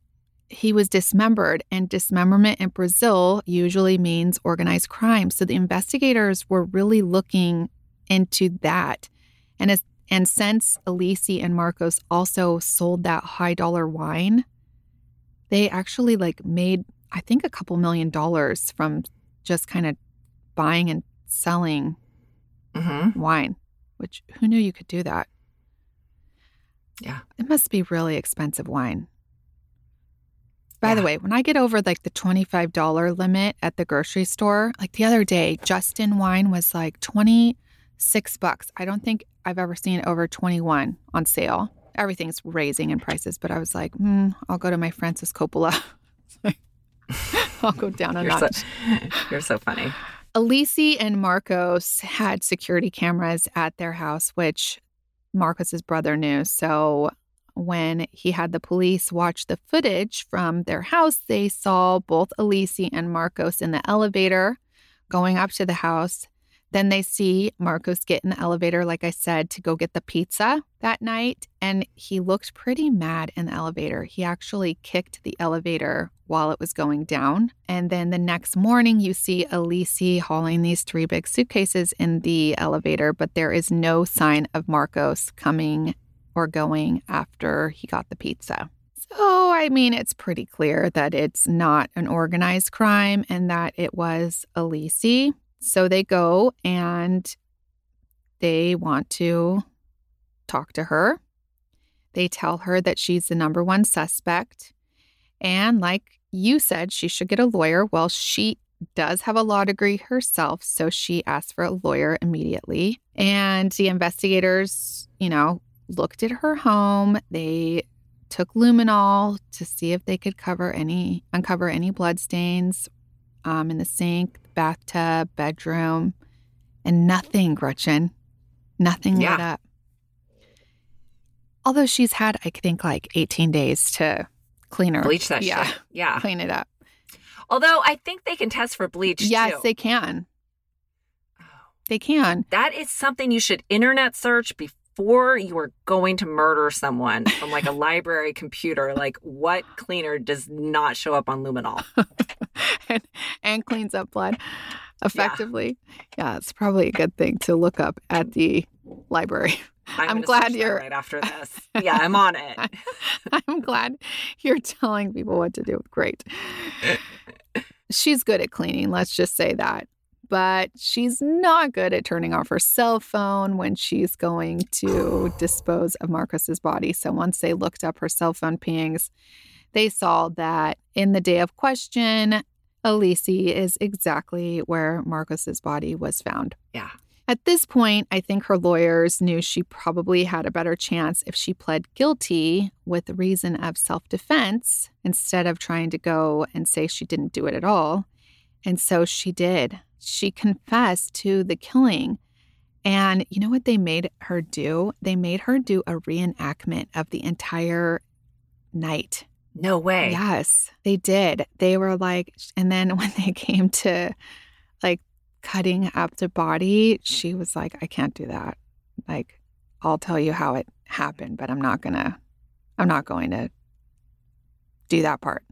he was dismembered, and dismemberment in Brazil usually means organized crime. So the investigators were really looking into that. And as and since Alici and Marcos also sold that high dollar wine, they actually like made I think a couple million dollars from just kind of buying and selling Mm-hmm. wine, which who knew you could do that? Yeah. It must be really expensive wine. By the way, when I get over like the $25 limit at the grocery store, like the other day, Justin wine was like 26 bucks. I don't think I've ever seen over 21 on sale. Everything's raising in prices, but I was like, hmm, I'll go to my Francis Coppola. I'll go down a You're so, you're so funny. Alici and Marcos had security cameras at their house, which Marcos's brother knew. So when he had the police watch the footage from their house, they saw both Alici and Marcos in the elevator going up to the house. Then they see Marcos get in the elevator, like I said, to go get the pizza that night. And he looked pretty mad in the elevator. He actually kicked the elevator while it was going down. And then the next morning, you see Alici hauling these three big suitcases in the elevator, but there is no sign of Marcos coming or going after he got the pizza. So, I mean, it's pretty clear that it's not an organized crime and that it was Alici. So they go and they want to talk to her. They tell her that she's the number one suspect. And like you said, she should get a lawyer. Well, she does have a law degree herself. So she asked for a lawyer immediately. And the investigators, you know, looked at her home. They took luminol to see if they could cover any uncover any blood stains um, in the sink, bathtub, bedroom, and nothing, Gretchen. Nothing lit up. Although she's had, I think, like 18 days to clean her. Bleach that yeah, shit. Yeah. clean it up. Although I think they can test for bleach yes, too. they can. Oh. They can. that is something you should internet search before you are going to murder someone from like a library computer. Like, what cleaner does not show up on luminol? and, and cleans up blood effectively. Yeah. it's probably a good thing to look up at the library. I'm, I'm glad you're- right after this. Yeah, I'm on it. I'm glad you're telling people what to do. Great. She's good at cleaning, let's just say that. But she's not good at turning off her cell phone when she's going to dispose of Marcos's body. So once they looked up her cell phone pings, they saw that in the day of question, Alici is exactly where Marcos's body was found. Yeah. At this point, I think her lawyers knew she probably had a better chance if she pled guilty with reason of self defense instead of trying to go and say she didn't do it at all. And so she did. She confessed to the killing. And you know what they made her do? They made her do a reenactment of the entire night. No way. Yes, they did. They were like, and then when they came to like cutting up the body, she was like, I can't do that. Like, I'll tell you how it happened, but I'm not gonna, I'm not going to do that part.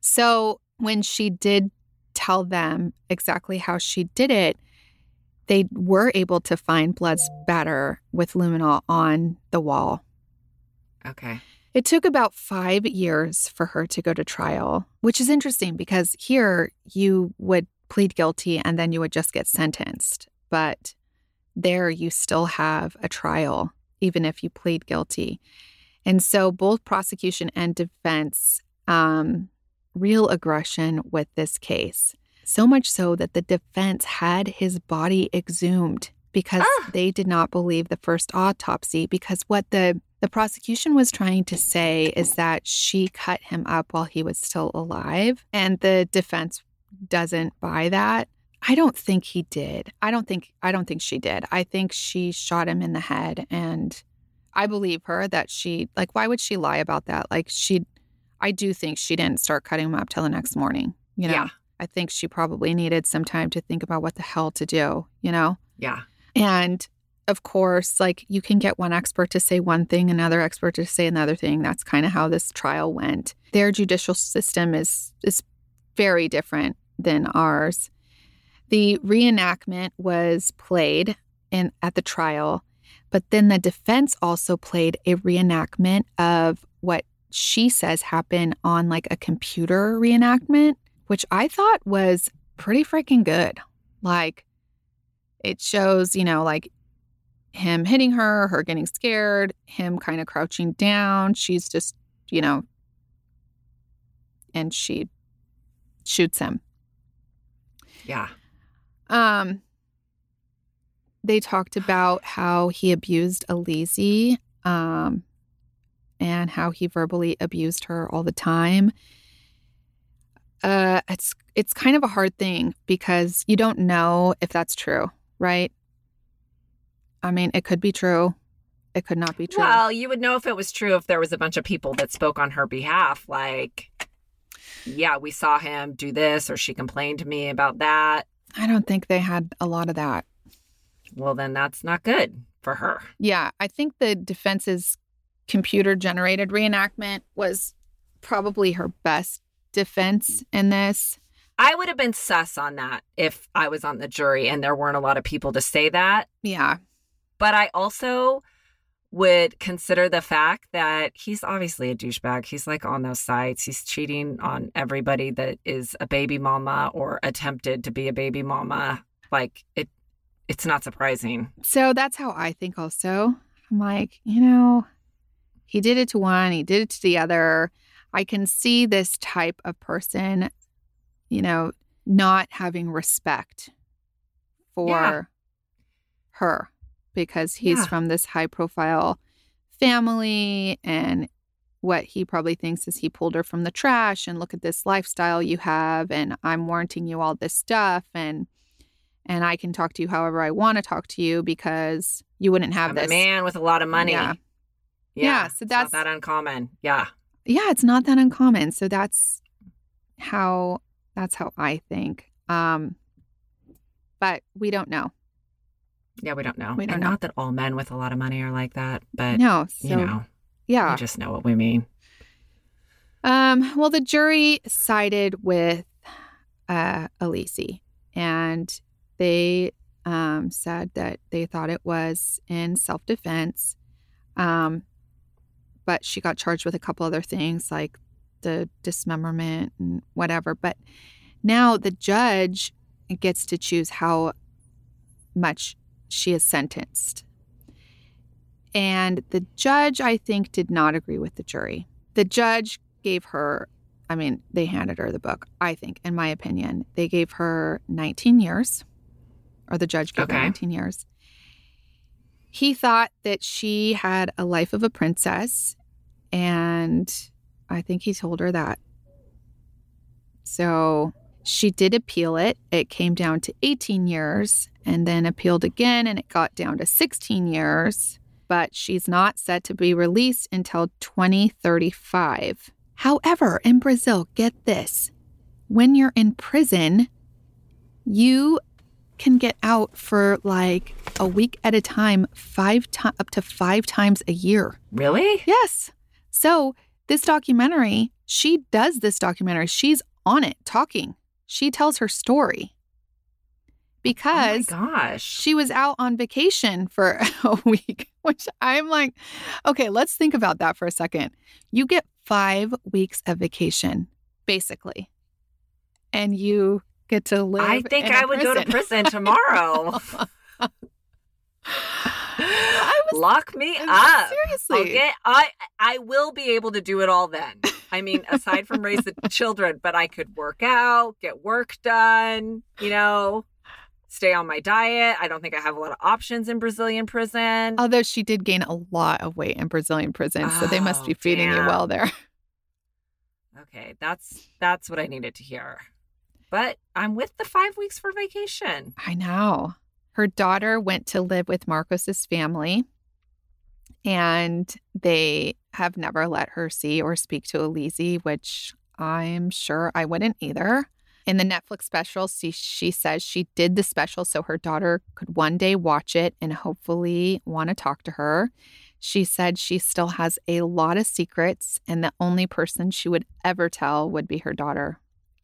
So when she did tell them exactly how she did it, they were able to find blood spatter with luminol on the wall. Okay. It took about five years for her to go to trial, which is interesting because here you would plead guilty and then you would just get sentenced. But there you still have a trial, even if you plead guilty. And so both prosecution and defense, um, real aggression with this case. So much so that the defense had his body exhumed because Ah. they did not believe the first autopsy. Because what the the prosecution was trying to say is that she cut him up while he was still alive, and the defense doesn't buy that. I don't think he did. I don't think I don't think she did. I think she shot him in the head and I believe her that she like why would she lie about that? Like she I do think she didn't start cutting him up till the next morning, you know. Yeah. I think she probably needed some time to think about what the hell to do, you know. Yeah. And of course, like you can get one expert to say one thing, another expert to say another thing. That's kind of how this trial went. Their judicial system is is very different than ours. The reenactment was played in at the trial, but then the defense also played a reenactment of what she says happened on like a computer reenactment, which I thought was pretty freaking good. Like it shows, you know, like him hitting her, her getting scared, him kind of crouching down. She's just, you know, and she shoots him. Yeah. Um, they talked about how he abused Elise, um, and how he verbally abused her all the time. Uh, it's it's kind of a hard thing because you don't know if that's true, right? I mean, it could be true. It could not be true. Well, you would know if it was true if there was a bunch of people that spoke on her behalf. Like, yeah, we saw him do this, or she complained to me about that. I don't think they had a lot of that. Well, then that's not good for her. Yeah, I think the defense's computer generated reenactment was probably her best defense in this. I would have been sus on that if I was on the jury and there weren't a lot of people to say that. Yeah. But I also would consider the fact that he's obviously a douchebag. He's like on those sites. He's cheating on everybody that is a baby mama or attempted to be a baby mama. Like it it's not surprising. So that's how I think also. I'm like, you know, he did it to one, he did it to the other. I can see this type of person, you know, not having respect for Yeah. her because he's Yeah. from this high profile family and what he probably thinks is he pulled her from the trash and look at this lifestyle you have and I'm warranting you all this stuff and and I can talk to you however I want to talk to you because you wouldn't have I'm this. a man with a lot of money. Yeah. Yeah, Yeah, so that's- not that uncommon. Yeah. Yeah, it's not that uncommon. So that's how that's how I think. Um but we don't know. Yeah, we don't know. We don't and know. not that all men with a lot of money are like that, but no. So you know, yeah. you just know what we mean. Um, well, the jury sided with uh, Elise, and they um, said that they thought it was in self defense. Um, but she got charged with a couple other things like the dismemberment and whatever. But now the judge gets to choose how much she is sentenced. And the judge, I think, did not agree with the jury. The judge gave her, I mean, they handed her the book, I think, in my opinion. They gave her 19 years, or the judge gave her 19 years. He thought that she had a life of a princess, and I think he told her that. So she did appeal it. It came down to 18 years and then appealed again, and it got down to 16 years. But she's not set to be released until 2035. However, in Brazil, get this when you're in prison, you can get out for like a week at a time, five to- up to five times a year. Really? Yes. So this documentary, she does this documentary. She's on it talking. She tells her story oh because oh gosh. she was out on vacation for a week, which I'm like, okay, let's think about that for a second. You get five weeks of vacation, basically, and you get to live. I think I would go to prison tomorrow. Lock me up. seriously. Okay, I I will be able to do it all then. I mean, aside from raise the children, but I could work out, get work done, you know, stay on my diet. I don't think I have a lot of options in Brazilian prison. Although she did gain a lot of weight in Brazilian prison, so they must Oh, be feeding you well there. Okay, that's that's what I needed to hear. But I'm with the 5 weeks for vacation. I know. Her daughter went to live with Marcos's family, and they have never let her see or speak to Elise, which I'm sure I wouldn't either. In the Netflix special, she, she says she did the special so her daughter could one day watch it and hopefully want to talk to her. She said she still has a lot of secrets, and the only person she would ever tell would be her daughter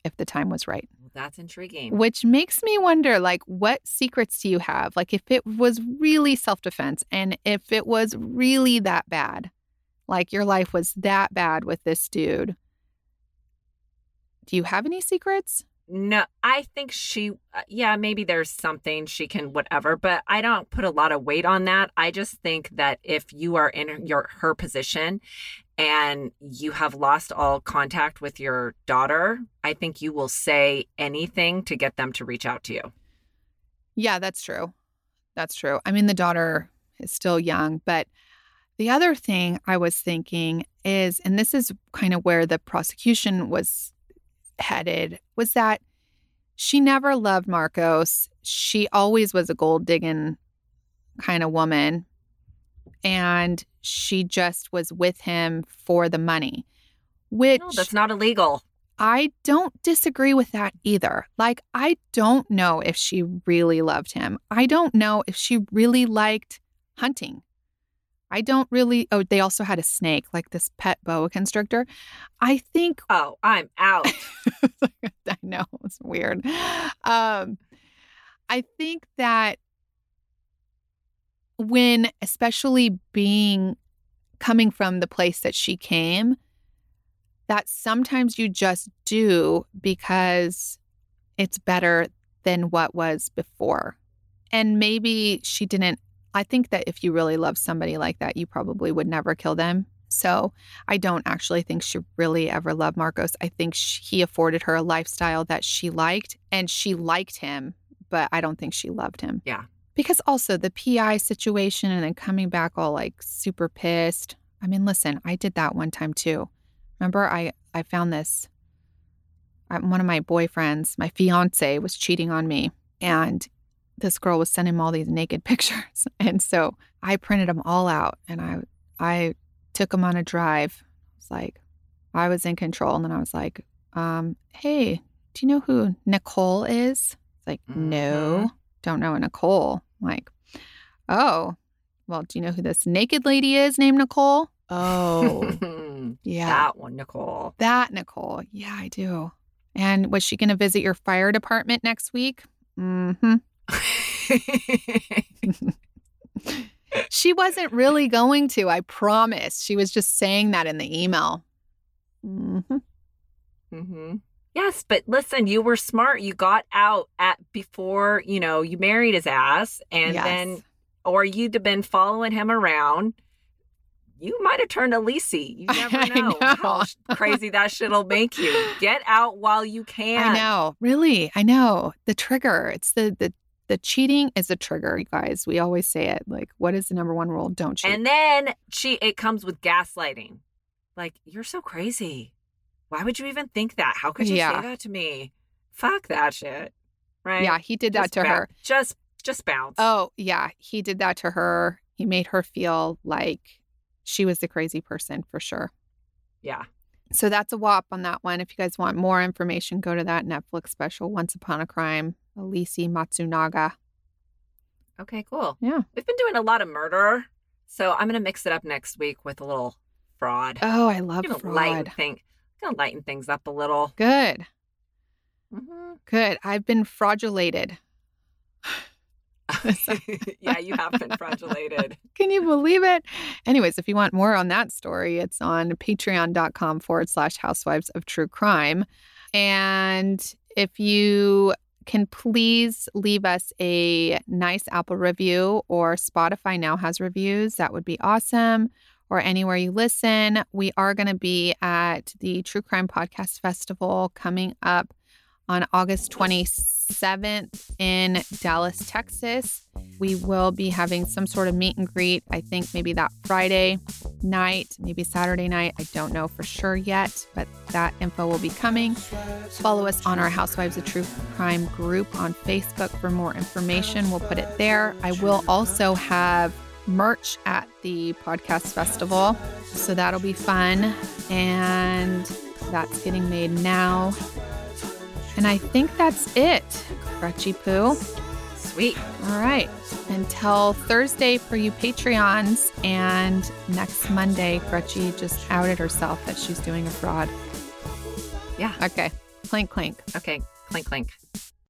if the time was right that's intriguing. which makes me wonder like what secrets do you have like if it was really self-defense and if it was really that bad like your life was that bad with this dude do you have any secrets No, I think she, uh, yeah, maybe there's something she can whatever, but I don't put a lot of weight on that. I just think that if you are in your her position and you have lost all contact with your daughter, I think you will say anything to get them to reach out to you. yeah that's true that's true i mean the daughter is still young but the other thing i was thinking is and this is kind of where the prosecution was headed was that she never loved Marcos. She always was a gold digging kind of woman. And she just was with him for the money, which No, that's not illegal. I don't disagree with that either. Like, I don't know if she really loved him. I don't know if she really liked hunting. I don't really. Oh, they also had a snake, like this pet boa constrictor. I think Oh, I'm out. I know it's weird. Um, I think that when, especially being coming from the place that she came, that sometimes you just do because it's better than what was before. And maybe she didn't. I think that if you really love somebody like that, you probably would never kill them. So I don't actually think she really ever loved Marcos. I think sh he afforded her a lifestyle that she liked and she liked him, but I don't think she loved him. Yeah. Because also the PI situation and then coming back all like super pissed. I mean, listen, I did that one time too. Remember, I, I found this. One of my boyfriends, my fiance, was cheating on me. And this girl was sending him all these naked pictures. And so I printed them all out and I, I took them on a drive. It's like I was in control, and then I was like, um, "Hey, do you know who Nicole is?" It's like, "No, don't know a Nicole." I'm like, "Oh, well, do you know who this naked lady is named Nicole?" Oh, yeah, That one, Nicole. that Nicole. Yeah, I do. And was she going to visit your fire department next week? Mm-hmm. She wasn't really going to, I promise. She was just saying that in the email. hmm hmm Yes, but listen, you were smart. You got out at before, you know, you married his ass and Yes. then or you'd have been following him around. You might have turned Elise. You never I know, how crazy that shit'll make you. Get out while you can. I know. Really, I know. The trigger. It's the the the cheating is a trigger, you guys. We always say it. Like, what is the number one rule? Don't cheat. And then she it comes with gaslighting. Like, you're so crazy. Why would you even think that? How could you Yeah. say that to me? Fuck that shit. Right? yeah, he did that Just to her. Just just bounce. Oh, yeah, he did that to her. He made her feel like she was the crazy person for sure. yeah. So that's a whop on that one. If you guys want more information, go to that Netflix special, Once Upon a Crime, Elise Matsunaga. Okay, cool. Yeah. We've been doing a lot of murder, so I'm gonna mix it up next week with a little fraud. Oh, I love fraud. thing, gonna lighten things up a little. Good. Mm-hmm. Good. I've been fraudulated. yeah, you have been fraudulated. Can you believe it? Anyways, if you want more on that story, it's on patreon.com forward slash housewives of true crime. And if you can please leave us a nice Apple review or Spotify now has reviews, that would be awesome. Or anywhere you listen, we are going to be at the True Crime Podcast Festival coming up on August 27th in Dallas, Texas. We will be having some sort of meet and greet, I think maybe that Friday night, maybe Saturday night. I don't know for sure yet, but that info will be coming. Follow us on our Housewives of True Crime group on Facebook for more information. We'll put it there. I will also have merch at the podcast festival, so that'll be fun. And that's getting made now. And I think that's it, Gretchy Poo. Sweet. All right. Until Thursday for you Patreons. And next Monday, Gretchy just outed herself that she's doing a fraud. Yeah. Okay. Clink, clink. Okay. Clink, clink.